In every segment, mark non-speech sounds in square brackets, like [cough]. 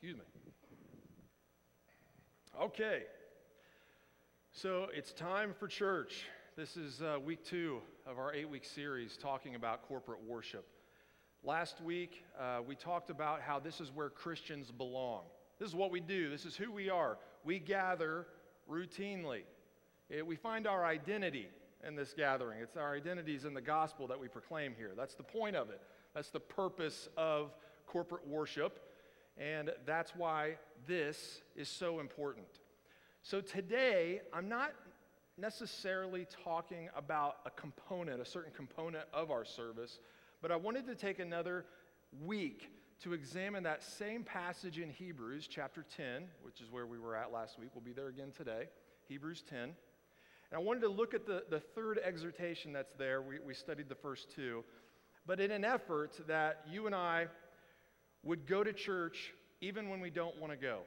Excuse me. Okay. So it's time for church. This is uh, week two of our eight week series talking about corporate worship. Last week, uh, we talked about how this is where Christians belong. This is what we do, this is who we are. We gather routinely, it, we find our identity in this gathering. It's our identities in the gospel that we proclaim here. That's the point of it, that's the purpose of corporate worship. And that's why this is so important. So today, I'm not necessarily talking about a component, a certain component of our service, but I wanted to take another week to examine that same passage in Hebrews chapter 10, which is where we were at last week. We'll be there again today, Hebrews 10. And I wanted to look at the, the third exhortation that's there. We, we studied the first two. But in an effort that you and I would go to church even when we don't want to go.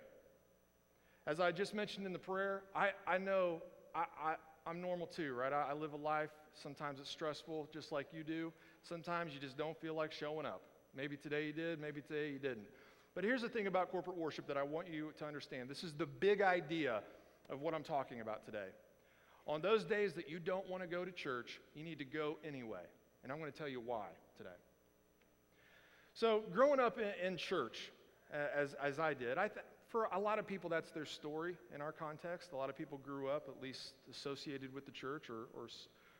As I just mentioned in the prayer, I, I know I, am normal too, right? I, I live a life. Sometimes it's stressful, just like you do. Sometimes you just don't feel like showing up. Maybe today you did, maybe today you didn't. But here's the thing about corporate worship that I want you to understand this is the big idea of what I'm talking about today. On those days that you don't want to go to church, you need to go anyway. And I'm going to tell you why today. So, growing up in, in church, as, as I did, I th- for a lot of people, that's their story in our context. A lot of people grew up at least associated with the church or, or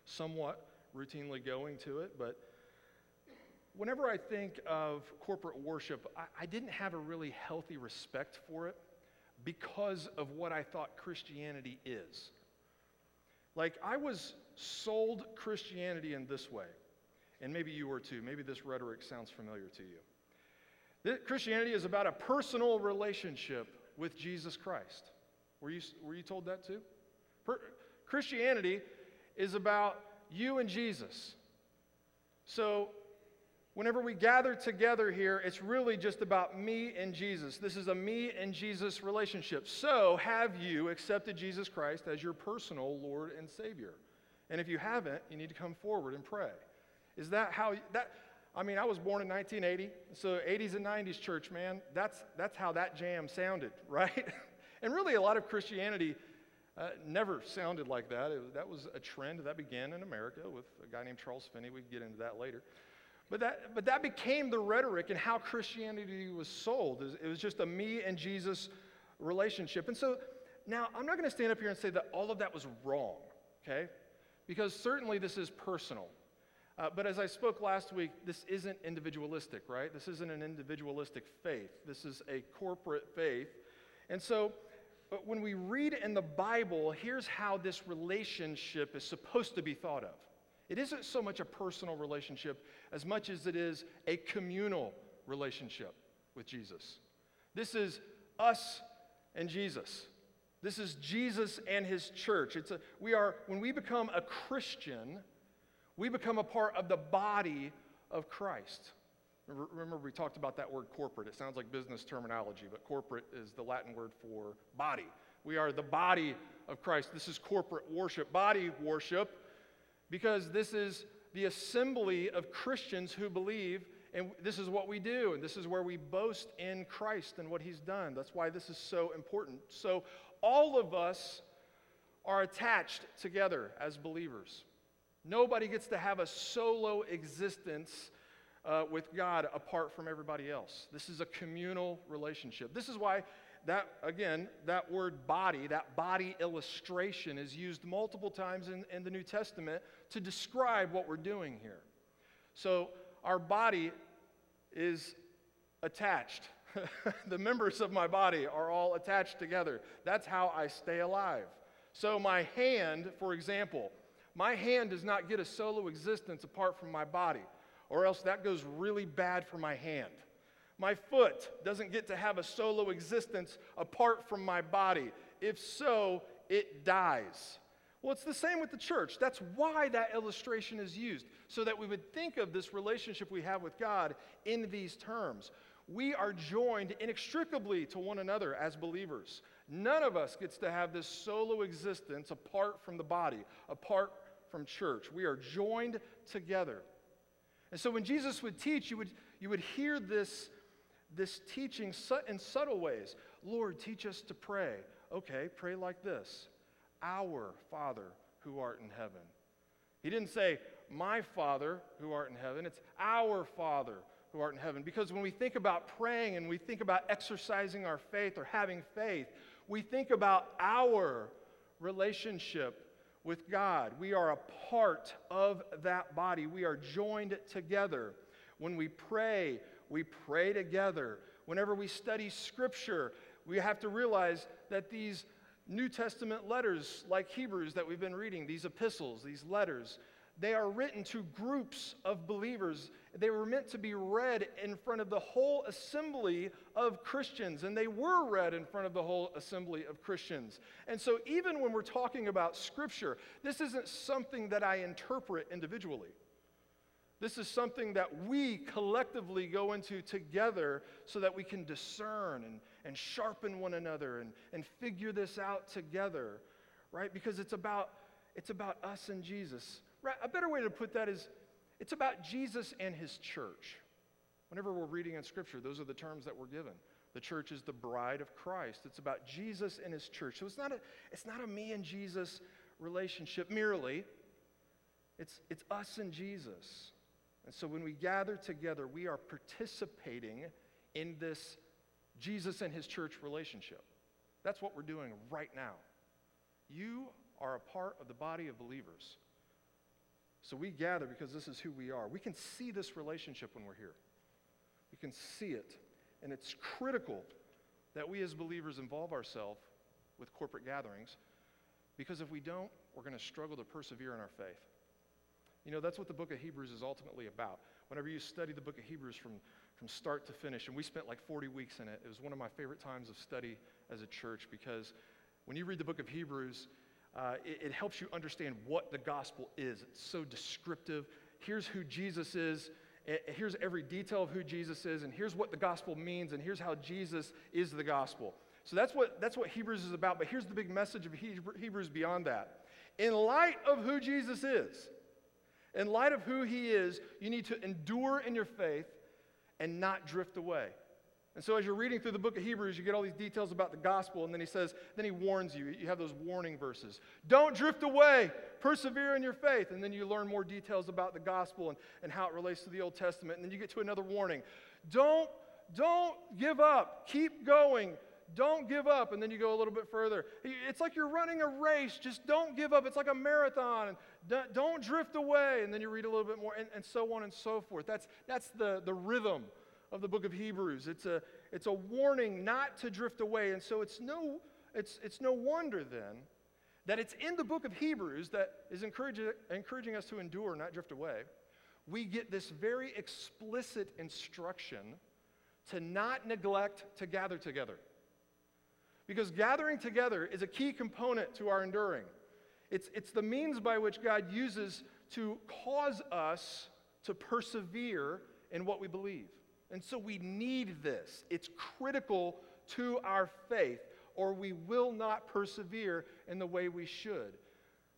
somewhat routinely going to it. But whenever I think of corporate worship, I, I didn't have a really healthy respect for it because of what I thought Christianity is. Like, I was sold Christianity in this way, and maybe you were too. Maybe this rhetoric sounds familiar to you. Christianity is about a personal relationship with Jesus Christ. Were you, were you told that too? Per, Christianity is about you and Jesus. So, whenever we gather together here, it's really just about me and Jesus. This is a me and Jesus relationship. So, have you accepted Jesus Christ as your personal Lord and Savior? And if you haven't, you need to come forward and pray. Is that how that I mean, I was born in 1980, so 80s and 90s church, man, that's, that's how that jam sounded, [laughs] right? and really, a lot of Christianity uh, never sounded like that. It, that was a trend that began in America with a guy named Charles Finney. We can get into that later. But that, but that became the rhetoric and how Christianity was sold. It was just a me and Jesus relationship. And so now I'm not going to stand up here and say that all of that was wrong, okay? Because certainly this is personal. Uh, but as I spoke last week, this isn't individualistic, right? This isn't an individualistic faith. This is a corporate faith. And so but when we read in the Bible, here's how this relationship is supposed to be thought of. It isn't so much a personal relationship as much as it is a communal relationship with Jesus. This is us and Jesus. This is Jesus and his church. It's a, we are, when we become a Christian, we become a part of the body of Christ. Remember, we talked about that word corporate. It sounds like business terminology, but corporate is the Latin word for body. We are the body of Christ. This is corporate worship, body worship, because this is the assembly of Christians who believe, and this is what we do, and this is where we boast in Christ and what He's done. That's why this is so important. So, all of us are attached together as believers. Nobody gets to have a solo existence uh, with God apart from everybody else. This is a communal relationship. This is why that, again, that word body, that body illustration is used multiple times in, in the New Testament to describe what we're doing here. So our body is attached. [laughs] the members of my body are all attached together. That's how I stay alive. So my hand, for example, my hand does not get a solo existence apart from my body, or else that goes really bad for my hand. My foot doesn't get to have a solo existence apart from my body. If so, it dies. Well, it's the same with the church. That's why that illustration is used, so that we would think of this relationship we have with God in these terms. We are joined inextricably to one another as believers. None of us gets to have this solo existence apart from the body, apart from church. We are joined together. And so when Jesus would teach, you would, you would hear this, this teaching in subtle ways. Lord, teach us to pray. Okay, pray like this Our Father who art in heaven. He didn't say, My Father who art in heaven. It's our Father who art in heaven. Because when we think about praying and we think about exercising our faith or having faith, we think about our relationship with God. We are a part of that body, we are joined together. When we pray, we pray together. Whenever we study Scripture, we have to realize that these New Testament letters, like Hebrews that we've been reading, these epistles, these letters, they are written to groups of believers. They were meant to be read in front of the whole assembly of Christians, and they were read in front of the whole assembly of Christians. And so, even when we're talking about Scripture, this isn't something that I interpret individually. This is something that we collectively go into together so that we can discern and, and sharpen one another and, and figure this out together, right? Because it's about, it's about us and Jesus. A better way to put that is it's about Jesus and his church. Whenever we're reading in Scripture, those are the terms that we're given. The church is the bride of Christ. It's about Jesus and his church. So it's not a, it's not a me and Jesus relationship merely, it's, it's us and Jesus. And so when we gather together, we are participating in this Jesus and his church relationship. That's what we're doing right now. You are a part of the body of believers. So we gather because this is who we are. We can see this relationship when we're here. We can see it. And it's critical that we as believers involve ourselves with corporate gatherings because if we don't, we're going to struggle to persevere in our faith. You know, that's what the book of Hebrews is ultimately about. Whenever you study the book of Hebrews from, from start to finish, and we spent like 40 weeks in it, it was one of my favorite times of study as a church because when you read the book of Hebrews, uh, it, it helps you understand what the gospel is. It's so descriptive. Here's who Jesus is. Here's every detail of who Jesus is, and here's what the gospel means, and here's how Jesus is the gospel. So that's what, that's what Hebrews is about. But here's the big message of Hebrews beyond that. In light of who Jesus is, in light of who he is, you need to endure in your faith and not drift away. And so, as you're reading through the book of Hebrews, you get all these details about the gospel, and then he says, then he warns you. You have those warning verses. Don't drift away, persevere in your faith. And then you learn more details about the gospel and, and how it relates to the Old Testament. And then you get to another warning. Don't, don't give up, keep going. Don't give up. And then you go a little bit further. It's like you're running a race. Just don't give up. It's like a marathon. Don't drift away. And then you read a little bit more, and, and so on and so forth. That's, that's the, the rhythm of the book of Hebrews. It's a, it's a warning not to drift away. And so it's no, it's, it's no wonder then that it's in the book of Hebrews that is encouraging, encouraging us to endure, not drift away. We get this very explicit instruction to not neglect to gather together. Because gathering together is a key component to our enduring. It's, it's the means by which God uses to cause us to persevere in what we believe. And so we need this. It's critical to our faith, or we will not persevere in the way we should.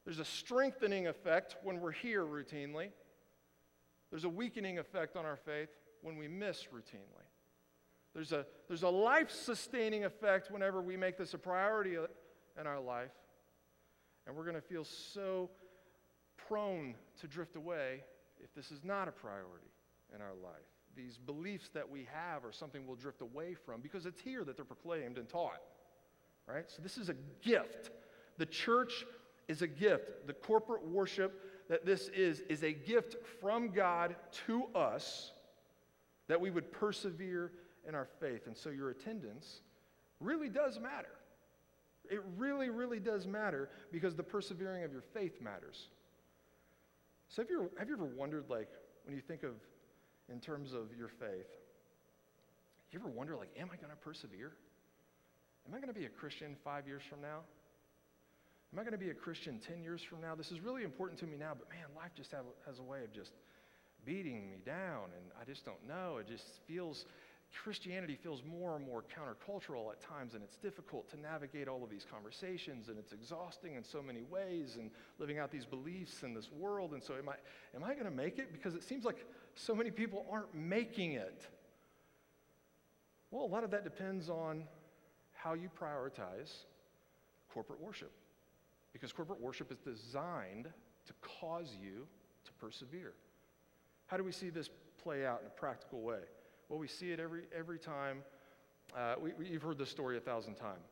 There's a strengthening effect when we're here routinely, there's a weakening effect on our faith when we miss routinely. There's a, there's a life sustaining effect whenever we make this a priority uh, in our life. And we're going to feel so prone to drift away if this is not a priority in our life these beliefs that we have are something we'll drift away from because it's here that they're proclaimed and taught. Right? So this is a gift. The church is a gift. The corporate worship that this is, is a gift from God to us that we would persevere in our faith. And so your attendance really does matter. It really, really does matter because the persevering of your faith matters. So have you, have you ever wondered, like, when you think of in terms of your faith. You ever wonder, like, am I going to persevere? Am I going to be a Christian five years from now? Am I going to be a Christian 10 years from now? This is really important to me now, but man, life just have, has a way of just beating me down, and I just don't know. It just feels, Christianity feels more and more countercultural at times, and it's difficult to navigate all of these conversations, and it's exhausting in so many ways, and living out these beliefs in this world. And so, am I, am I going to make it? Because it seems like so many people aren't making it. Well, a lot of that depends on how you prioritize corporate worship. Because corporate worship is designed to cause you to persevere. How do we see this play out in a practical way? Well, we see it every, every time. Uh, we, we, you've heard this story a thousand times,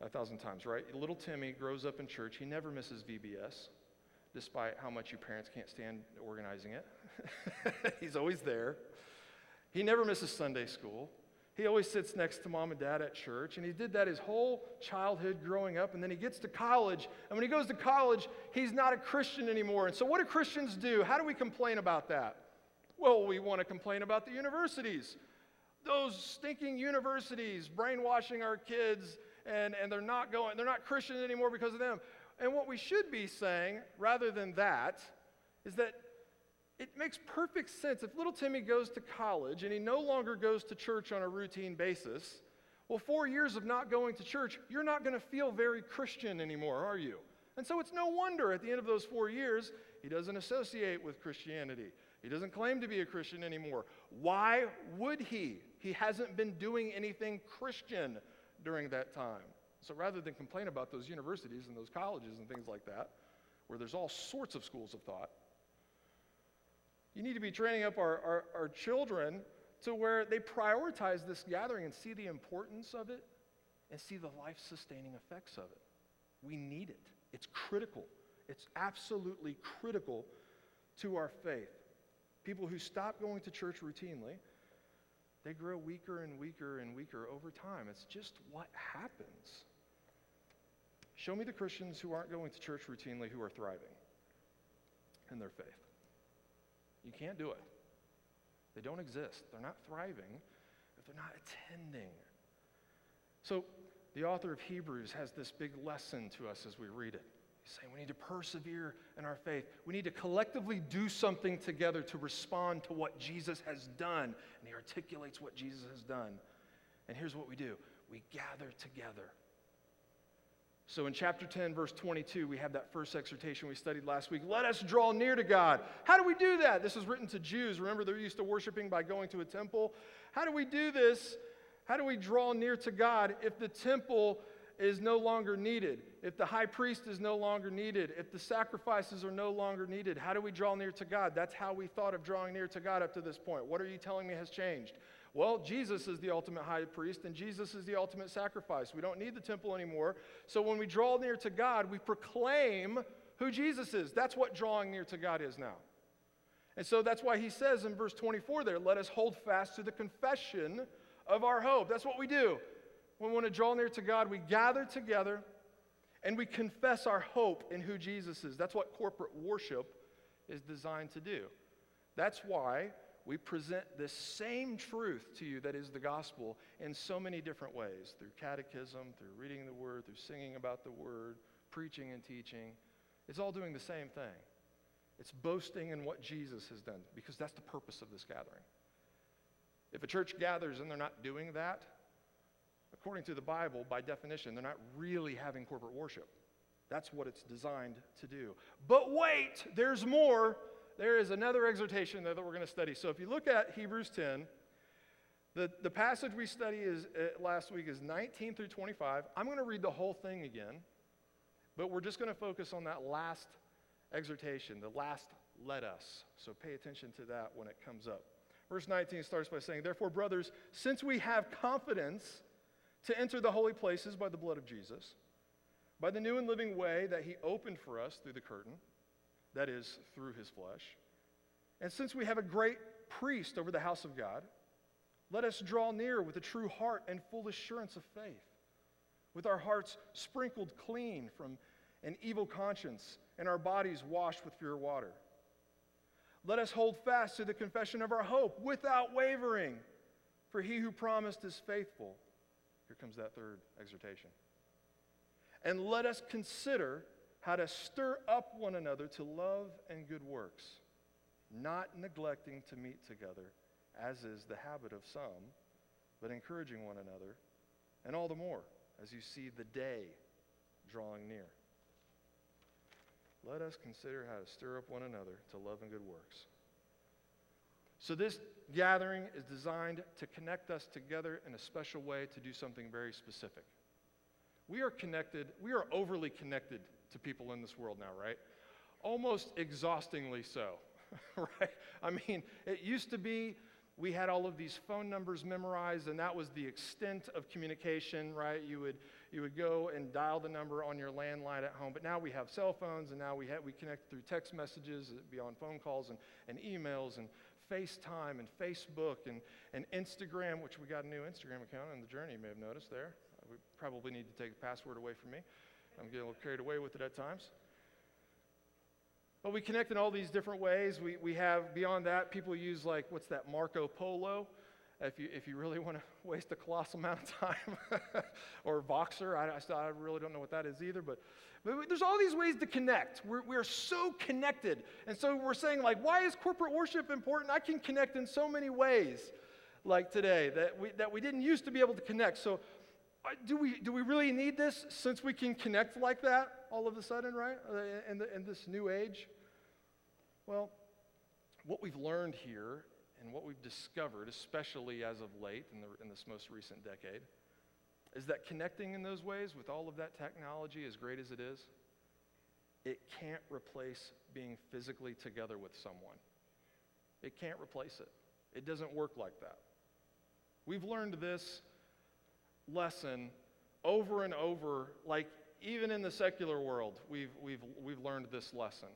a thousand times, right? Little Timmy grows up in church. He never misses VBS, despite how much you parents can't stand organizing it. [laughs] He's always there. He never misses Sunday school. He always sits next to mom and dad at church, and he did that his whole childhood growing up. And then he gets to college, and when he goes to college, he's not a Christian anymore. And so, what do Christians do? How do we complain about that? Well, we want to complain about the universities. Those stinking universities brainwashing our kids, and, and they're not going, they're not Christian anymore because of them. And what we should be saying, rather than that, is that it makes perfect sense. If little Timmy goes to college and he no longer goes to church on a routine basis, well, four years of not going to church, you're not going to feel very Christian anymore, are you? And so it's no wonder at the end of those four years, he doesn't associate with Christianity. He doesn't claim to be a Christian anymore. Why would he? He hasn't been doing anything Christian during that time. So rather than complain about those universities and those colleges and things like that, where there's all sorts of schools of thought, you need to be training up our, our, our children to where they prioritize this gathering and see the importance of it and see the life sustaining effects of it. We need it. It's critical. It's absolutely critical to our faith. People who stop going to church routinely, they grow weaker and weaker and weaker over time. It's just what happens. Show me the Christians who aren't going to church routinely who are thriving in their faith. You can't do it. They don't exist. They're not thriving if they're not attending. So, the author of Hebrews has this big lesson to us as we read it. He's saying we need to persevere in our faith. We need to collectively do something together to respond to what Jesus has done. And he articulates what Jesus has done. And here's what we do we gather together. So in chapter 10, verse 22, we have that first exhortation we studied last week. Let us draw near to God. How do we do that? This is written to Jews. Remember, they're used to worshiping by going to a temple. How do we do this? How do we draw near to God if the temple is no longer needed? If the high priest is no longer needed? If the sacrifices are no longer needed? How do we draw near to God? That's how we thought of drawing near to God up to this point. What are you telling me has changed? Well, Jesus is the ultimate high priest, and Jesus is the ultimate sacrifice. We don't need the temple anymore. So when we draw near to God, we proclaim who Jesus is. That's what drawing near to God is now. And so that's why he says in verse 24 there, let us hold fast to the confession of our hope. That's what we do. When we want to draw near to God, we gather together and we confess our hope in who Jesus is. That's what corporate worship is designed to do. That's why we present this same truth to you that is the gospel in so many different ways through catechism, through reading the word, through singing about the word, preaching and teaching. It's all doing the same thing. It's boasting in what Jesus has done because that's the purpose of this gathering. If a church gathers and they're not doing that, according to the Bible, by definition, they're not really having corporate worship. That's what it's designed to do. But wait, there's more there is another exhortation that we're going to study. So if you look at Hebrews 10, the, the passage we study is, uh, last week is 19 through 25. I'm going to read the whole thing again, but we're just going to focus on that last exhortation, the last let us. So pay attention to that when it comes up. Verse 19 starts by saying, Therefore, brothers, since we have confidence to enter the holy places by the blood of Jesus, by the new and living way that he opened for us through the curtain, that is, through his flesh. And since we have a great priest over the house of God, let us draw near with a true heart and full assurance of faith, with our hearts sprinkled clean from an evil conscience and our bodies washed with pure water. Let us hold fast to the confession of our hope without wavering, for he who promised is faithful. Here comes that third exhortation. And let us consider how to stir up one another to love and good works, not neglecting to meet together, as is the habit of some, but encouraging one another, and all the more as you see the day drawing near. Let us consider how to stir up one another to love and good works. So, this gathering is designed to connect us together in a special way to do something very specific. We are connected, we are overly connected to people in this world now, right? Almost exhaustingly so, [laughs] right? I mean, it used to be we had all of these phone numbers memorized, and that was the extent of communication, right? You would, you would go and dial the number on your landline at home, but now we have cell phones, and now we, have, we connect through text messages, beyond phone calls, and, and emails, and FaceTime, and Facebook, and, and Instagram, which we got a new Instagram account on the journey, you may have noticed there. We probably need to take the password away from me. I'm getting a little carried away with it at times. But we connect in all these different ways. We, we have, beyond that, people use like, what's that, Marco Polo? If you, if you really want to [laughs] waste a colossal amount of time. [laughs] or Voxer, I, I, I, really don't know what that is either. But, but there's all these ways to connect. We're, we're so connected. And so we're saying, like, why is corporate worship important? I can connect in so many ways, like today, that we, that we didn't used to be able to connect. So do we, do we really need this since we can connect like that all of a sudden, right? Uh, in, the, in this new age? Well, what we've learned here and what we've discovered, especially as of late in, the, in this most recent decade, is that connecting in those ways with all of that technology, as great as it is, it can't replace being physically together with someone. It can't replace it. It doesn't work like that. We've learned this lesson over and over, like even in the secular world, we've, we've, we've learned this lesson.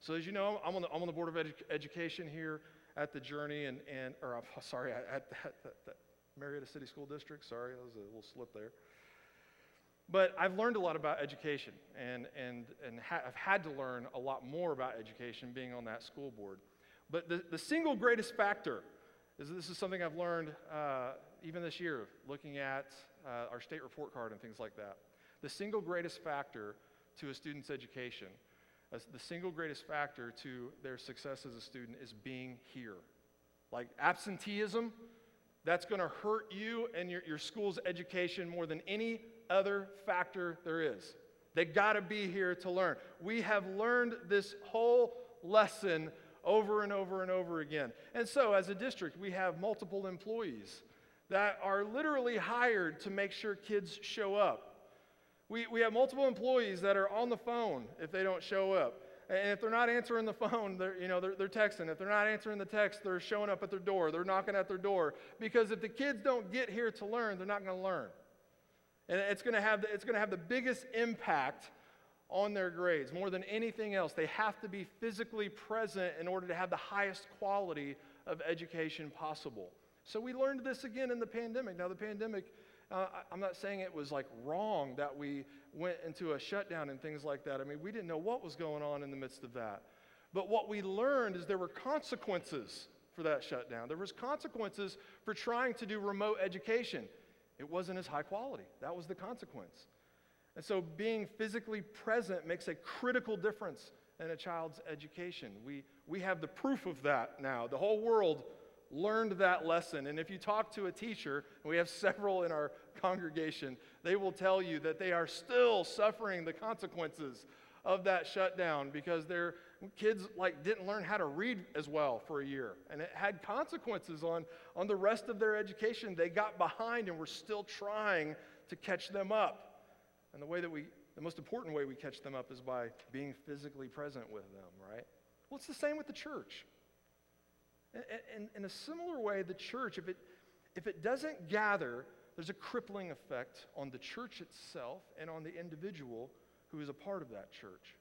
So, as you know, I'm on the, I'm on the Board of Edu- Education here at the Journey, and, and or I'm [laughs] sorry, at, at Marietta City School District. Sorry, that was a little slip there. But I've learned a lot about education, and, and, and ha- I've had to learn a lot more about education being on that school board. But the, the single greatest factor is this is something I've learned uh, even this year, looking at uh, our state report card and things like that. The single greatest factor to a student's education, uh, the single greatest factor to their success as a student is being here. Like absenteeism, that's going to hurt you and your, your school's education more than any other factor there is. They got to be here to learn. We have learned this whole lesson over and over and over again. And so, as a district, we have multiple employees that are literally hired to make sure kids show up. We, we have multiple employees that are on the phone if they don't show up. And if they're not answering the [laughs] phone, they're, you know, they're, they're texting. If they're not answering the text, they're showing up at their door. They're knocking at their door. Because if the kids don't get here to learn, they're not going to learn. And it's going to have the, it's going to have the biggest impact on their grades more than anything else. They have to be physically present in order to have the highest quality of education possible. So we learned this again in the pandemic. Now, the pandemic, uh, I'm not saying it was like wrong that we went into a shutdown and things like that. I mean, we didn't know what was going on in the midst of that. But what we learned is there were consequences for that shutdown. There was consequences for trying to do remote education. It wasn't as high quality. That was the consequence. And so being physically present makes a critical difference in a child's education. We, we have the proof of that now. The whole world learned that lesson. And if you talk to a teacher, and we have several in our congregation, they will tell you that they are still suffering the consequences of that shutdown because their kids like didn't learn how to read as well for a year. And it had consequences on on the rest of their education. They got behind and we're still trying to catch them up. And the way that we the most important way we catch them up is by being physically present with them right? Well it's the same with the church and, in a similar way, the church, if it, if it doesn't gather, there's a crippling effect on the church itself and on the individual who is a part of that church.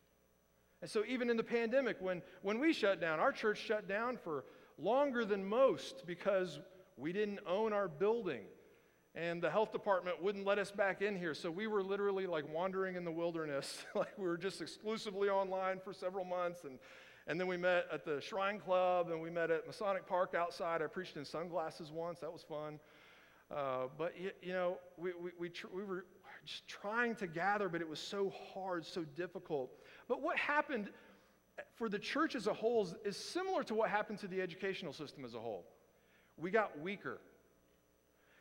And so, even in the pandemic, when, when we shut down, our church shut down for longer than most because we didn't own our building. And the health department wouldn't let us back in here. So we were literally like wandering in the wilderness. [laughs] like we were just exclusively online for several months. And and then we met at the Shrine Club, and we met at Masonic Park outside. I preached in sunglasses once. That was fun. Uh, but, you, you, know, we, we, we, tr- we were just trying to gather, but it was so hard, so difficult. But what happened for the church as a whole is, is similar to what happened to the educational system as a whole. We got weaker.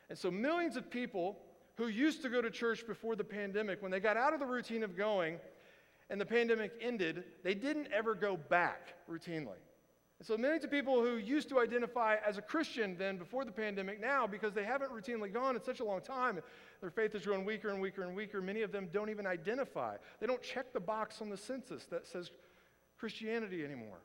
And so, millions of people who used to go to church before the pandemic, when they got out of the routine of going, and the pandemic ended, they didn't ever go back routinely. And so millions of people who used to identify as a Christian then before the pandemic now, because they haven't routinely gone in such a long time, their faith is growing weaker and weaker and weaker. Many of them don't even identify. They don't check the box on the census that says Christianity anymore.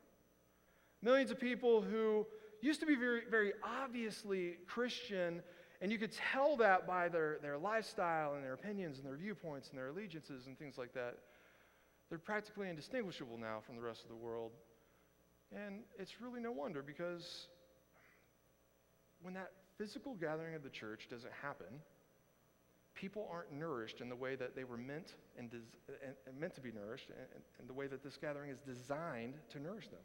Millions of people who used to be very, very obviously Christian, and you could tell that by their, their lifestyle and their opinions and their viewpoints and their allegiances and things like that. They're practically indistinguishable now from the rest of the world. And it's really no wonder because when that physical gathering of the church doesn't happen, people aren't nourished in the way that they were meant and, des- and, and meant to be nourished, and, and, the way that this gathering is designed to nourish them.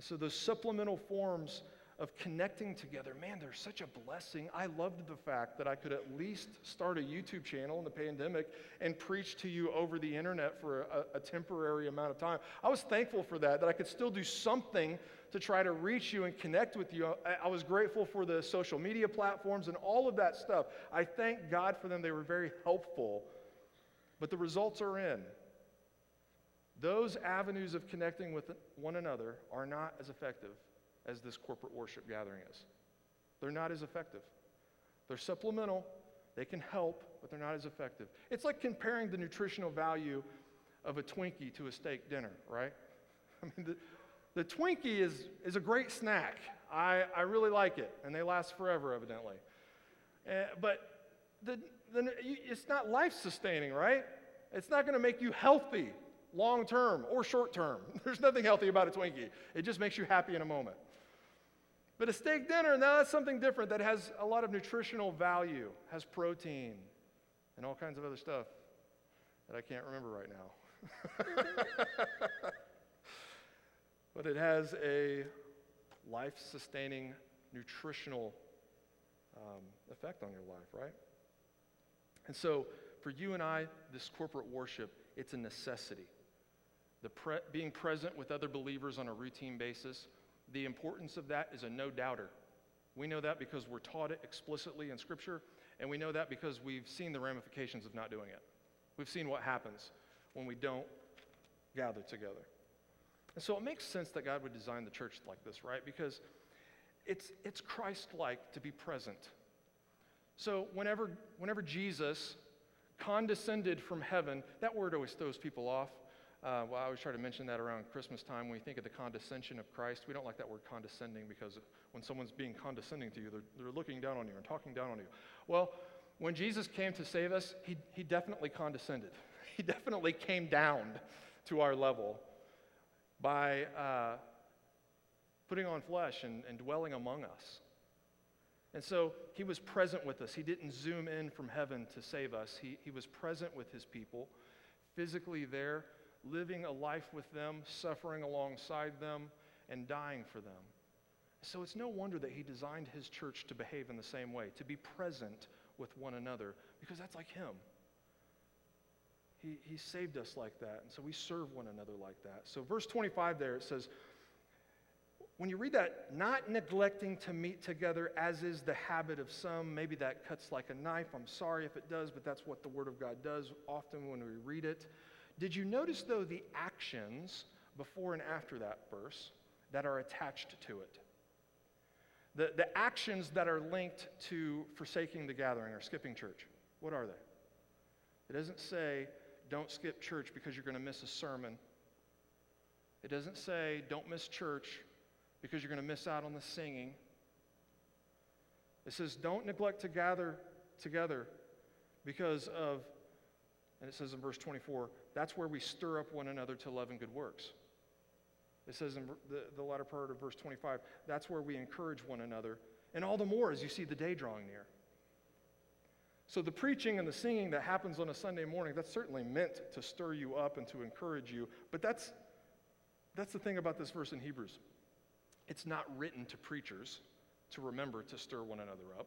So those supplemental forms of connecting together, man, they're such a blessing. I loved the fact that I could at least start a YouTube channel in the pandemic and preach to you over the internet for a, a, temporary amount of time. I was thankful for that, that I could still do something to try to reach you and connect with you. I, I was grateful for the social media platforms and all of that stuff. I thank God for them. They were very helpful. But the results are in. Those avenues of connecting with one another are not as effective as this corporate worship gathering is. They're not as effective. They're supplemental, they can help, but they're not as effective. It's like comparing the nutritional value of a Twinkie to a steak dinner, right? [laughs] I mean, the, the Twinkie is, is a great snack. I, I really like it, and they last forever, evidently. Uh, but the, the, it's not life sustaining, right? It's not going to make you healthy long term or short term. [laughs] There's nothing healthy about a Twinkie, it just makes you happy in a moment. But a steak dinner, now that's something different that has a lot of nutritional value, has protein, and all kinds of other stuff that I can't remember right now. [laughs] but it has a life sustaining nutritional um, effect on your life, right? And so, for you and I, this corporate worship, it's a necessity. The pre- being present with other believers on a routine basis, the importance of that is a no doubter. We know that because we're taught it explicitly in Scripture, and we know that because we've seen the ramifications of not doing it. We've seen what happens when we don't gather together. And so it makes sense that God would design the church like this, right? Because it's, it's Christ like to be present. So whenever, whenever Jesus condescended from heaven, that word always throws people off. Uh, well, I always try to mention that around Christmas time when we think of the condescension of Christ. We don't like that word condescending because when someone's being condescending to you, they're, they're looking down on you and talking down on you. Well, when Jesus came to save us, he, he definitely condescended. [laughs] He definitely came down to our level by uh, putting on flesh and, and dwelling among us. And so he was present with us. He didn't zoom in from heaven to save us. He, he was present with his people, physically there living a life with them, suffering alongside them, and dying for them. So it's no wonder that he designed his church to behave in the same way, to be present with one another, because that's like him. He, he saved us like that, and so we serve one another like that. So, verse 25 there, it says, when you read that, not neglecting to meet together as is the habit of some, maybe that cuts like a knife. I'm sorry if it does, but that's what the Word of God does often when we read it. Did you notice, though, the actions before and after that verse that are attached to it? The, the actions that are linked to forsaking the gathering or skipping church. What are they? It doesn't say, don't skip church because you're going to miss a sermon. It doesn't say, don't miss church because you're going to miss out on the singing. It says, don't neglect to gather together because of, and it says in verse 24, that's where we stir up one another to love and good works. It says in the, the latter part of verse 25, that's where we encourage one another, and all the more as you see the day drawing near. So, the preaching and the singing that happens on a Sunday morning, that's certainly meant to stir you up and to encourage you. But that's, that's the thing about this verse in Hebrews. It's not written to preachers to remember to stir one another up,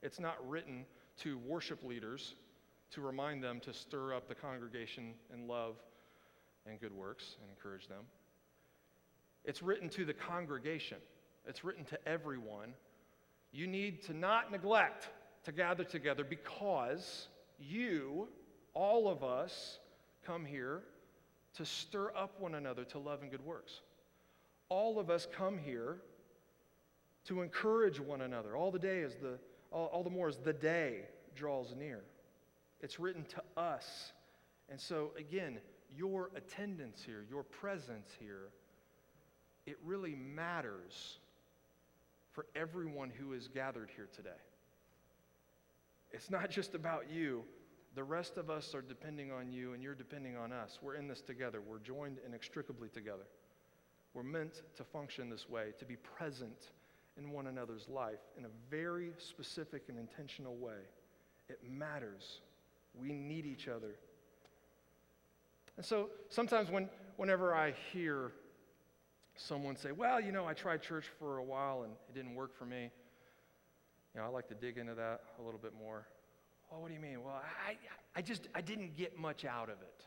it's not written to worship leaders to remind them to stir up the congregation in love and good works and encourage them. It's written to the congregation, it's written to everyone. You need to not neglect to gather together because you, all of us, come here to stir up one another to love and good works. all of us come here to encourage one another. All the day is the all, all the more as the day draws near. It's written to us. And so again, your attendance here, your presence here, it really matters for everyone who is gathered here today. It's not just about you. The rest of us are depending on you, and you're depending on us. We're in this together. We're joined inextricably together. We're meant to function this way, to be present in one another's life in a very specific and intentional way. It matters. We need each other. And so sometimes when, whenever I hear someone say, Well, you know, I tried church for a while and it didn't work for me, you know, I like to dig into that a little bit more. Well, what do you mean? Well, I, I just I didn't get much out of it.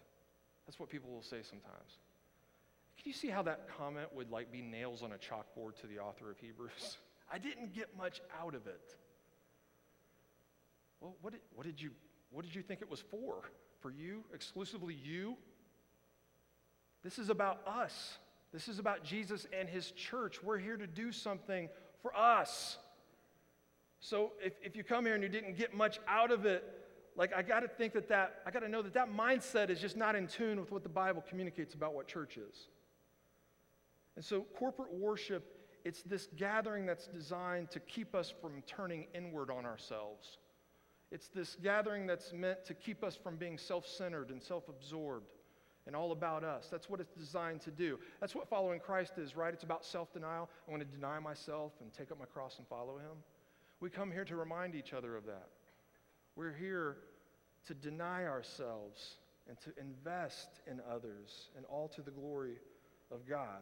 That's what people will say sometimes. Can you see how that comment would like be nails on a chalkboard to the author of Hebrews? [laughs] I didn't get much out of it. Well, what did, what did you what did you think it was for? For you, exclusively you? This is about us. This is about Jesus and his church. We're here to do something for us. So if, if you come here and you didn't get much out of it, like I got to think that that, I got to know that that mindset is just not in tune with what the Bible communicates about what church is. And so corporate worship, it's this gathering that's designed to keep us from turning inward on ourselves. It's this gathering that's meant to keep us from being self centered and self absorbed and all about us. That's what it's designed to do. That's what following Christ is, right? It's about self denial. I want to deny myself and take up my cross and follow him. We come here to remind each other of that. We're here to deny ourselves and to invest in others, and all to the glory of God.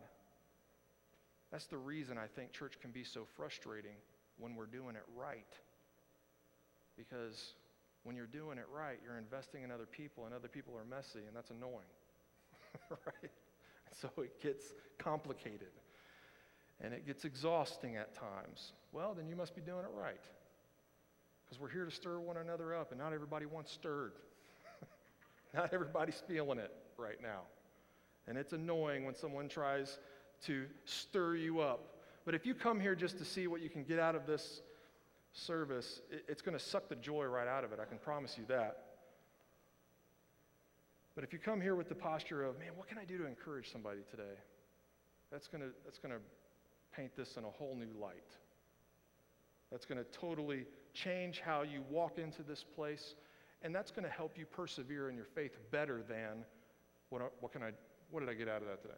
That's the reason I think church can be so frustrating when we're doing it right. Because when you're doing it right, you're investing in other people, and other people are messy, and that's annoying. [laughs] right? So it gets complicated and it gets exhausting at times. Well, then you must be doing it right. Because we're here to stir one another up, and not everybody wants stirred. [laughs] not everybody's feeling it right now. And it's annoying when someone tries to stir you up. But if you come here just to see what you can get out of this service, it's going to suck the joy right out of it. I can promise you that. But if you come here with the posture of, man, what can I do to encourage somebody today? That's going to that's going to paint this in a whole new light. That's going to totally change how you walk into this place, and that's going to help you persevere in your faith better than what, what, can I, what did I get out of that today?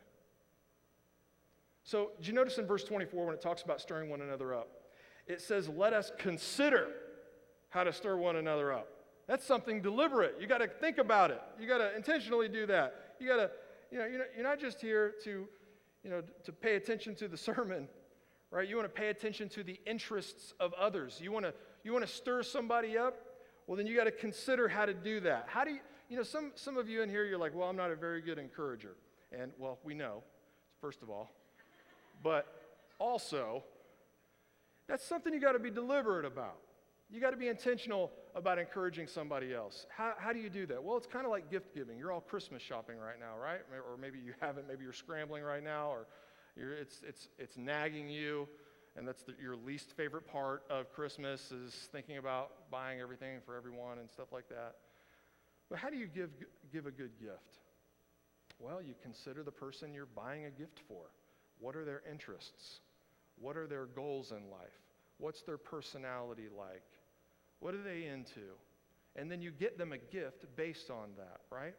So, did you notice in verse 24 when it talks about stirring one another up? It says, Let us consider how to stir one another up. That's something deliberate. You got to think about it. You got to intentionally do that. You got to, you know, you're not just here to you know, to pay attention to the [laughs] sermon, right? You want to pay attention to the interests of others. You want to, you want to stir somebody up? Well, then you got to consider how to do that. How do you, you know, some, some of you in here, you're like, well, I'm not a very good encourager. And, well, we know, first of all. But also, that's something you got to be deliberate about. You got to be intentional about encouraging somebody else. How, how do you do that? Well, it's kind of like gift giving. You're all Christmas shopping right now, right? Or maybe you haven't. Maybe you're scrambling right now, or it's, it's, it's nagging you. And that's the, your least favorite part of Christmas is thinking about buying everything for everyone and stuff like that. But how do you give, give a good gift? Well, you consider the person you're buying a gift for. What are their interests? What are their goals in life? What's their personality like? What are they into? And then you get them a gift based on that, right?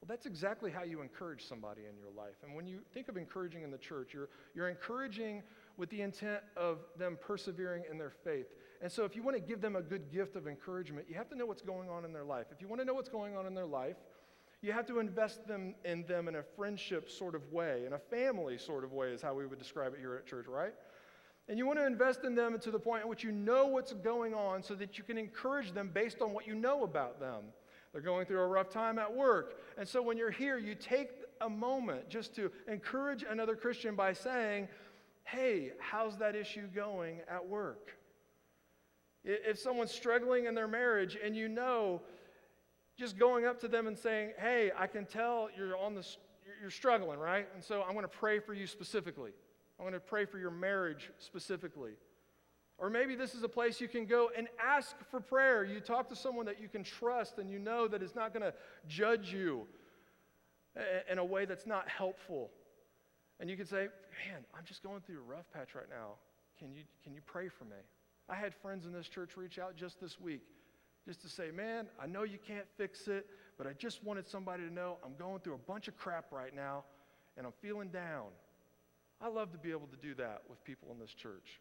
Well, that's exactly how you encourage somebody in your life. And when you think of encouraging in the church, you're, you're encouraging with the intent of them persevering in their faith. And so, if you want to give them a good gift of encouragement, you have to know what's going on in their life. If you want to know what's going on in their life, you have to invest them in them in a friendship sort of way, in a family sort of way, is how we would describe it here at church, right? And you want to invest in them to the point at which you know what's going on so that you can encourage them based on what you know about them. They're going through a rough time at work. And so when you're here, you take a moment just to encourage another Christian by saying, Hey, how's that issue going at work? If someone's struggling in their marriage and you know, just going up to them and saying, Hey, I can tell you're on the you're struggling, right? And so I'm going to pray for you specifically. I'm going to pray for your marriage specifically. Or maybe this is a place you can go and ask for prayer. You talk to someone that you can trust and you know that is not going to judge you in a way that's not helpful. And you can say, Man, I'm just going through a rough patch right now. Can you, can you pray for me? I had friends in this church reach out just this week just to say, Man, I know you can't fix it, but I just wanted somebody to know I'm going through a bunch of crap right now and I'm feeling down. I love to be able to do that with people in this church.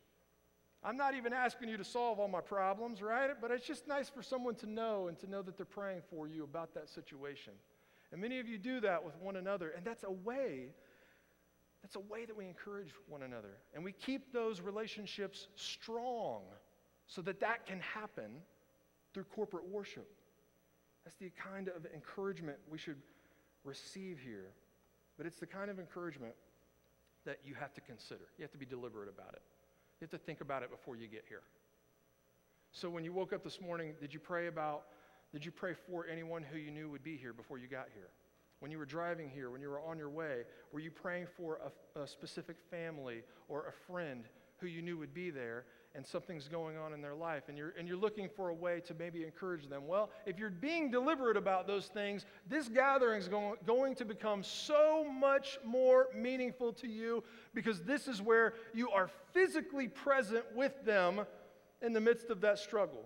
I'm not even asking you to solve all my problems, right? But it's just nice for someone to know and to know that they're praying for you about that situation. And many of you do that with one another, and that's a way that's a way that we encourage one another. And we keep those relationships strong so that that can happen through corporate worship. That's the kind of encouragement we should receive here. But it's the kind of encouragement that you have to consider. You have to be deliberate about it. You have to think about it before you get here. So when you woke up this morning, did you pray about, did you pray for anyone who you knew would be here before you got here? When you were driving here, when you were on your way, were you praying for a, a specific family or a friend who you knew would be there and something's going on in their life and you're, and you're looking for a way to maybe encourage them. Well, if you're being deliberate about those things, this gathering is going, going to become so much more meaningful to you because this is where you are physically present with them in the midst of that struggle,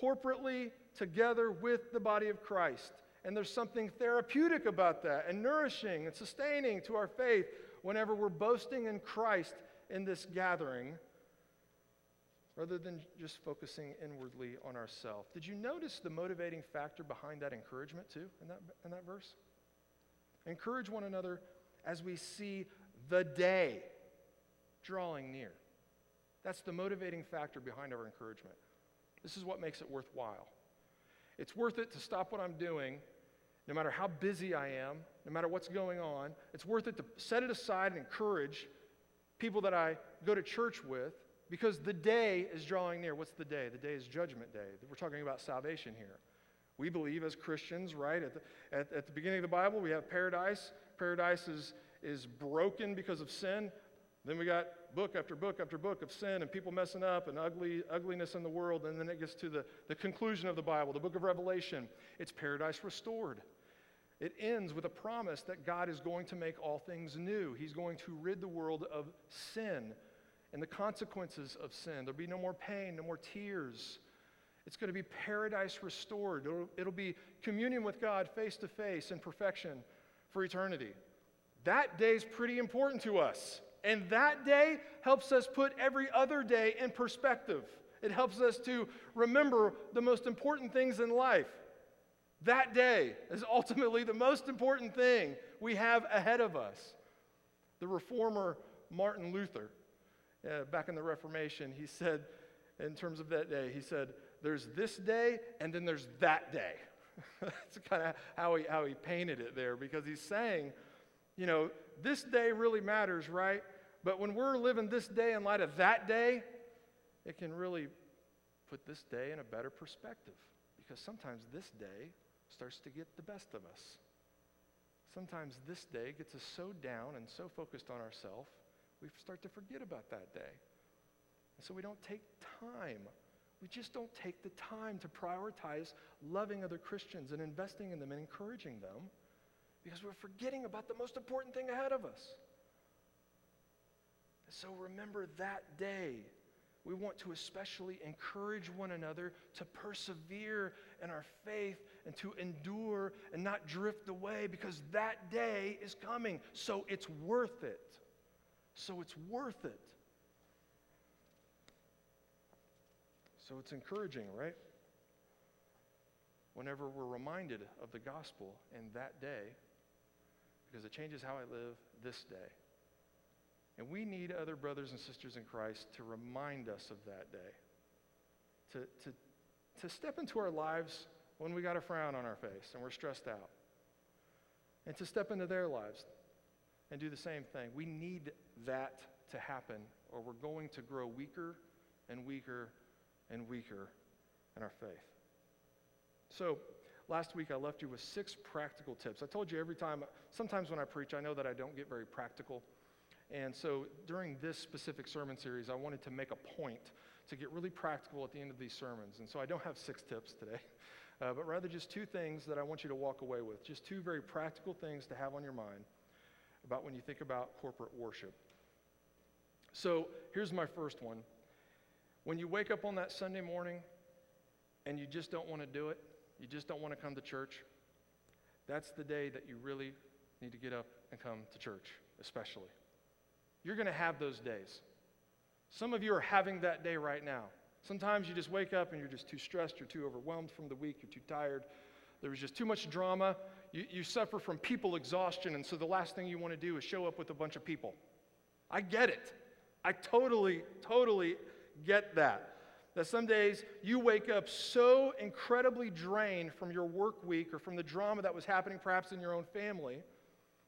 corporately together with the body of Christ. And there's something therapeutic about that and nourishing and sustaining to our faith whenever we're boasting in Christ in this gathering rather than just focusing inwardly on ourselves. Did you notice the motivating factor behind that encouragement, too, in that, in that verse? Encourage one another as we see the day drawing near. That's the motivating factor behind our encouragement. This is what makes it worthwhile. It's worth it to stop what I'm doing, no matter how busy I am, no matter what's going on. It's worth it to set it aside and encourage people that I go to church with because the day is drawing near. What's the day? The day is Judgment Day. We're talking about salvation here. We believe as Christians, right? At the, at, at the beginning of the Bible, we have paradise. Paradise is, is broken because of sin. Then we got book after book after book of sin and people messing up and ugly, ugliness in the world. And then it gets to the, the conclusion of the Bible, the book of Revelation. It's paradise restored. It ends with a promise that God is going to make all things new. He's going to rid the world of sin and the consequences of sin. There'll be no more pain, no more tears. It's going to be paradise restored. It'll, it'll be communion with God face to face in perfection for eternity. That day is pretty important to us. And that day helps us put every other day in perspective. It helps us to remember the most important things in life. That day is ultimately the most important thing we have ahead of us. The reformer Martin Luther uh, back in the Reformation, he said, in terms of that day, he said, there's this day and then there's that day. [laughs] That's kind of how he, how he painted it there because he's saying, you know, this day really matters, right? But when we're living this day in light of that day, it can really put this day in a better perspective because sometimes this day starts to get the best of us. Sometimes this day gets us so down and so focused on ourselves we start to forget about that day. And so we don't take time. We just don't take the time to prioritize loving other Christians and investing in them and encouraging them because we're forgetting about the most important thing ahead of us. And so remember that day. We want to especially encourage one another to persevere in our faith and to endure and not drift away because that day is coming. So it's worth it. So it's worth it. So it's encouraging, right? Whenever we're reminded of the gospel in that day, because it changes how I live this day. And we need other brothers and sisters in Christ to remind us of that day, to, to, to step into our lives when we got a frown on our face and we're stressed out, and to step into their lives and do the same thing. We need that to happen, or we're going to grow weaker and weaker and weaker in our faith. So last week I left you with six practical tips. I told you every time, sometimes when I preach, I know that I don't get very practical. And so during this specific sermon series, I wanted to make a point to get really practical at the end of these sermons. And so I don't have six tips today, [laughs] uh, but rather just two things that I want you to walk away with. Just two very practical things to have on your mind about when you think about corporate worship. So here's my first one. When you wake up on that Sunday morning and you just don't want to do it, you just don't want to come to church, that's the day that you really need to get up and come to church, especially. You're going to have those days. Some of you are having that day right now. Sometimes you just wake up and you're just too stressed, you're too overwhelmed from the week, you're too tired. There was just too much drama. You, you suffer from people exhaustion, and so the last thing you want to do is show up with a bunch of people. I get it. I totally, totally get that. That some days you wake up so incredibly drained from your work week or from the drama that was happening perhaps in your own family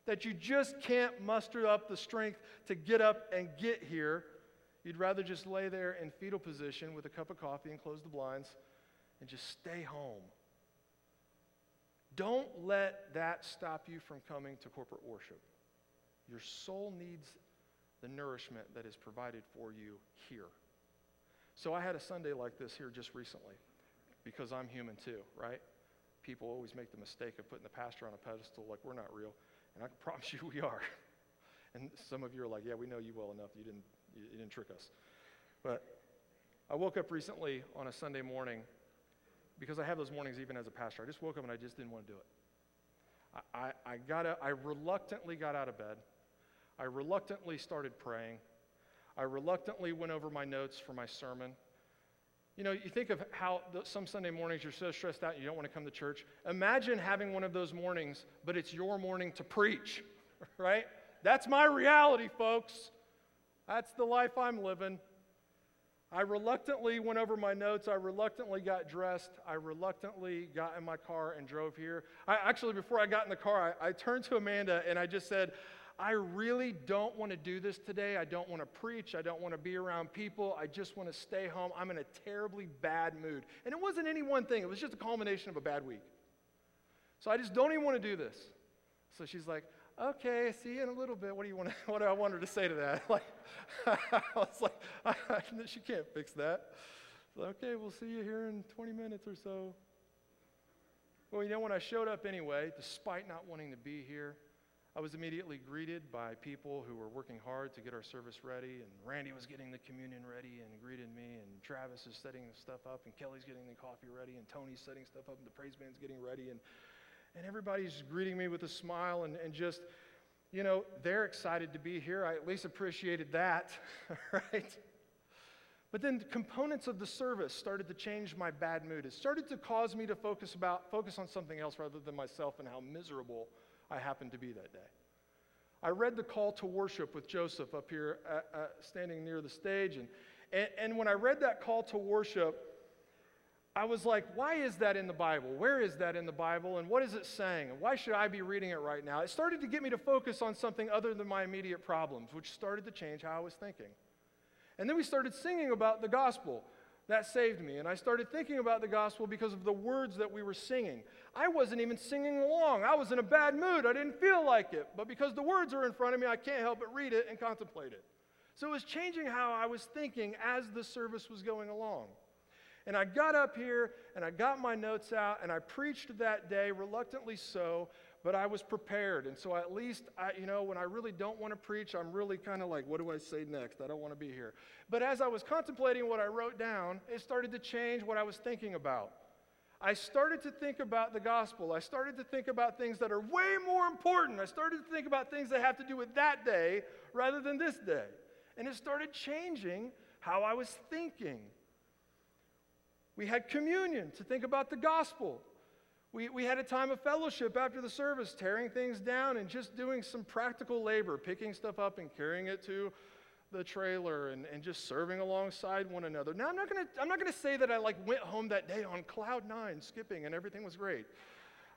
that you just can't muster up the strength to get up and get here. You'd rather just lay there in fetal position with a cup of coffee and close the blinds and just stay home. Don't let that stop you from coming to corporate worship. Your soul needs the nourishment that is provided for you here. So I had a Sunday like this here just recently because I'm human too, right? People always make the mistake of putting the pastor on a pedestal like we're not real. And I can [laughs] promise you we are. And some of you are like, yeah, we know you well enough. You didn't, you, didn't trick us. But I woke up recently on a Sunday morning because I have those mornings even as a pastor. I just woke up and I just didn't want to do it. I, I, I, got I reluctantly got out of bed. I reluctantly started praying. I reluctantly went over my notes for my sermon. You know, you think of how the, some Sunday mornings you're so stressed out you don't want to come to church. Imagine having one of those mornings, but it's your morning to preach, [laughs] right? That's my reality, folks. That's the life I'm living. I reluctantly went over my notes. I reluctantly got dressed. I reluctantly got in my car and drove here. I, actually, before I got in the car, I, I turned to Amanda and I just said, I really don't want to do this today. I don't want to preach. I don't want to be around people. I just want to stay home. I'm in a terribly bad mood. And it wasn't any one thing, it was just a culmination of a bad week. So I just don't even want to do this. So she's like, okay, see you in a little bit. What do you want to, [laughs] what do I want her to say to that? [laughs] Like, [laughs] I was like, I, she can't fix that. Okay, we'll see you here in 20 minutes or so. Well, you know, when I showed up anyway, despite not wanting to be here, I was immediately greeted by people who were working hard to get our service ready, and Randy was getting the communion ready and greeted me, and Travis is setting the stuff up, and Kelly's getting the coffee ready, and Tony's setting stuff up, and the praise band's getting ready, and, and everybody's greeting me with a smile and, and just, you know, they're excited to be here. I at least appreciated that, [laughs] right? But then the components of the service started to change my bad mood. It started to cause me to focus about focus on something else rather than myself and how miserable I happened to be that day. I read the call to worship with Joseph up here uh, uh, standing near the stage. And, and, and when I read that call to worship, I was like, why is that in the Bible? Where is that in the Bible? And what is it saying? And why should I be reading it right now? It started to get me to focus on something other than my immediate problems, which started to change how I was thinking. And then we started singing about the gospel that saved me. And I started thinking about the gospel because of the words that we were singing. I wasn't even singing along. I was in a bad mood. I didn't feel like it. But because the words are in front of me, I can't help but read it and contemplate it. So it was changing how I was thinking as the service was going along. And I got up here and I got my notes out and I preached that day, reluctantly so, but I was prepared. And so at least, I, you know, when I really don't want to preach, I'm really kind of like, what do I say next? I don't want to be here. But as I was contemplating what I wrote down, it started to change what I was thinking about. I started to think about the gospel. I started to think about things that are way more important. I started to think about things that have to do with that day rather than this day. And it started changing how I was thinking. We had communion to think about the gospel. We, we had a time of fellowship after the service, tearing things down and just doing some practical labor, picking stuff up and carrying it to the trailer and, and just serving alongside one another. Now, I'm not going to I'm not gonna say that I like went home that day on cloud nine, skipping, and everything was great.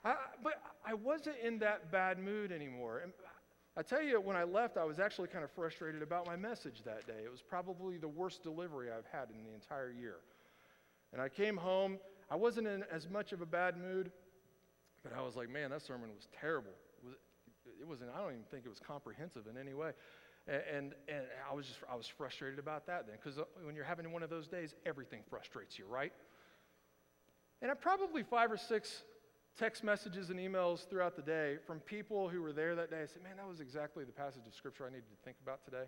I, but I wasn't in that bad mood anymore. And I tell you, when I left, I was actually kind of frustrated about my message that day. It was probably the worst delivery I've had in the entire year. And I came home, I wasn't in as much of a bad mood, But I was like, man, that sermon was terrible. It, was, it wasn't, I don't even think it was comprehensive in any way. And, and, and I was just, I was frustrated about that then, because uh, when you're having one of those days, everything frustrates you, right? And I probably five or six text messages and emails throughout the day from people who were there that day. I said, man, that was exactly the passage of scripture I needed to think about today.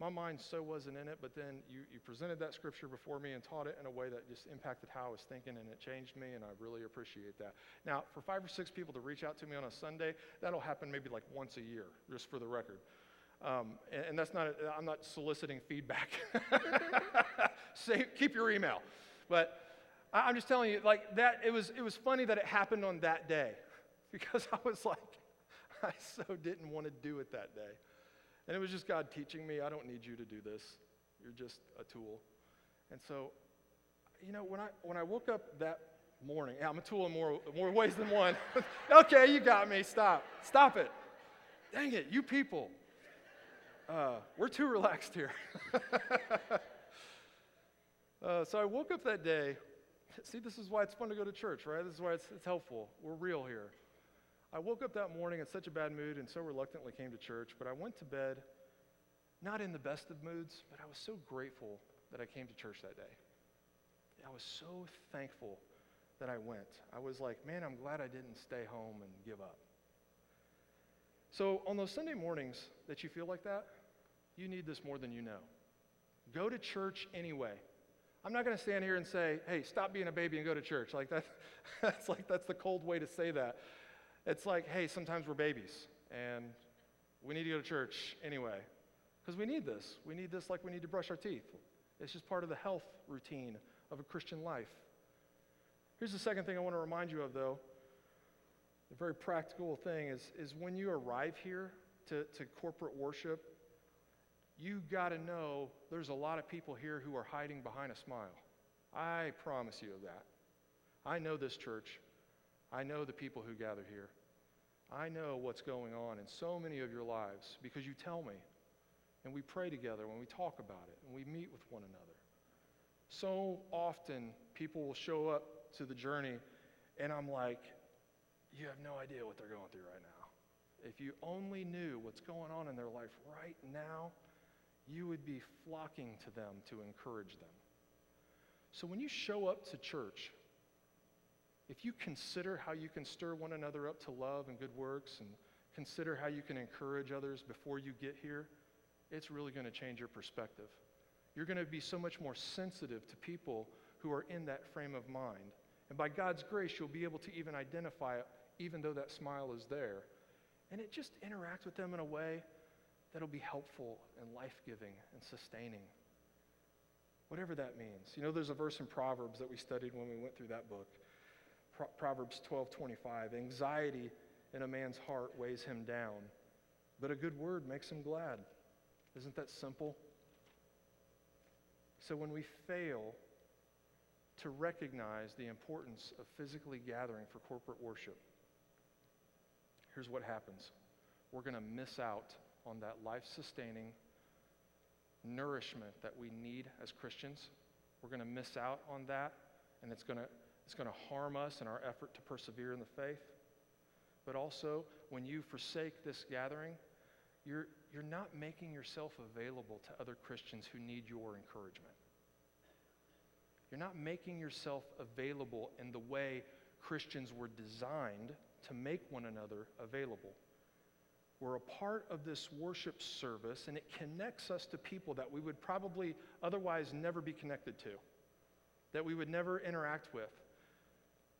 My mind so wasn't in it, but then you, you presented that scripture before me and taught it in a way that just impacted how I was thinking, and it changed me, and I really appreciate that. Now, for five or six people to reach out to me on a Sunday, that'll happen maybe like once a year, just for the record. Um, and, and, that's not, I'm not soliciting feedback. [laughs] Say, keep your email. But I, I'm just telling you, like that, it was, it was funny that it happened on that day [laughs] because I was like, [laughs] I so didn't want to do it that day. And it was just God teaching me, I don't need you to do this. You're just a tool. And so, you know, when I, when I woke up that morning, yeah, I'm a tool in more, more ways than one. [laughs] okay, you got me. Stop. Stop it. Dang it, you people. Uh, we're too relaxed here. [laughs] uh, so I woke up that day. See, this is why it's fun to go to church, right? This is why it's, it's helpful. We're real here. I woke up that morning in such a bad mood and so reluctantly came to church, but I went to bed not in the best of moods, but I was so grateful that I came to church that day. I was so thankful that I went. I was like, man, I'm glad I didn't stay home and give up. So, on those Sunday mornings that you feel like that, you need this more than you know. Go to church anyway. I'm not going to stand here and say, hey, stop being a baby and go to church. Like that, [laughs] that's like that's the cold way to say that. It's like, hey, sometimes we're babies and we need to go to church anyway. Because we need this. We need this like we need to brush our teeth. It's just part of the health routine of a Christian life. Here's the second thing I want to remind you of, though. The very practical thing is, is when you arrive here to, to corporate worship, you got to know there's a lot of people here who are hiding behind a smile. I promise you of that. I know this church. I know the people who gather here. I know what's going on in so many of your lives because you tell me. And we pray together when we talk about it and we meet with one another. So often people will show up to the journey and I'm like, you have no idea what they're going through right now. If you only knew what's going on in their life right now, you would be flocking to them to encourage them. So when you show up to church, if you consider how you can stir one another up to love and good works and consider how you can encourage others before you get here, it's really going to change your perspective. You're going to be so much more sensitive to people who are in that frame of mind. And by God's grace, you'll be able to even identify it, even though that smile is there. And it just interacts with them in a way that'll be helpful and life giving and sustaining. Whatever that means. You know, there's a verse in Proverbs that we studied when we went through that book. Pro- Proverbs 12:25. Anxiety in a man's heart weighs him down, but a good word makes him glad. Isn't that simple? So when we fail to recognize the importance of physically gathering for corporate worship, here's what happens. We're going to miss out on that life sustaining nourishment that we need as Christians. We're going to miss out on that, and it's going to, it's going to harm us in our effort to persevere in the faith. But also, when you forsake this gathering, you're, you're not making yourself available to other Christians who need your encouragement. You're not making yourself available in the way Christians were designed to make one another available. We're a part of this worship service, and it connects us to people that we would probably otherwise never be connected to, that we would never interact with.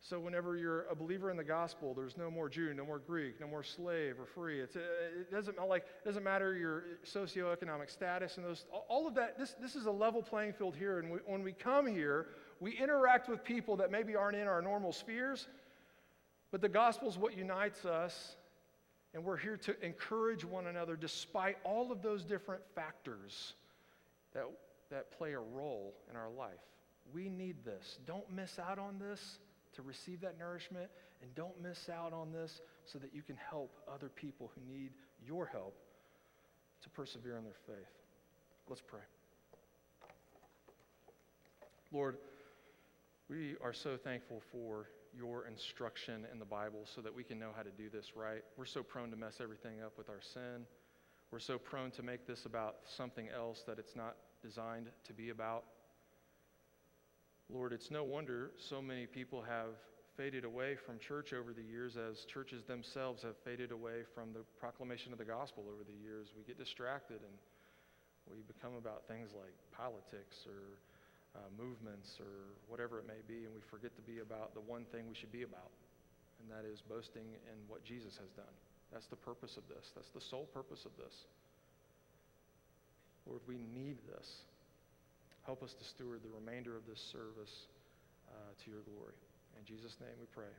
So, whenever you're a believer in the gospel, there's no more Jew, no more Greek, no more slave or free. It's, uh, it doesn't like it doesn't matter your socioeconomic status and those all of that. This this is a level playing field here, and we, when we come here, we interact with people that maybe aren't in our normal spheres, but the gospel is what unites us and we're here to encourage one another despite all of those different factors that, that play a role in our life. We need this. Don't miss out on this to receive that nourishment, and don't miss out on this so that you can help other people who need your help to persevere in their faith. Let's pray. Lord, we are so thankful for your instruction in the Bible so that we can know how to do this right. We're so prone to mess everything up with our sin. We're so prone to make this about something else that it's not designed to be about. Lord, it's no wonder so many people have faded away from church over the years as churches themselves have faded away from the proclamation of the gospel over the years. We get distracted and we become about things like politics or uh, movements or whatever it may be, and we forget to be about the one thing we should be about, and that is boasting in what Jesus has done. That's the purpose of this, that's the sole purpose of this. Lord, we need this. Help us to steward the remainder of this service uh, to your glory. In Jesus' name we pray.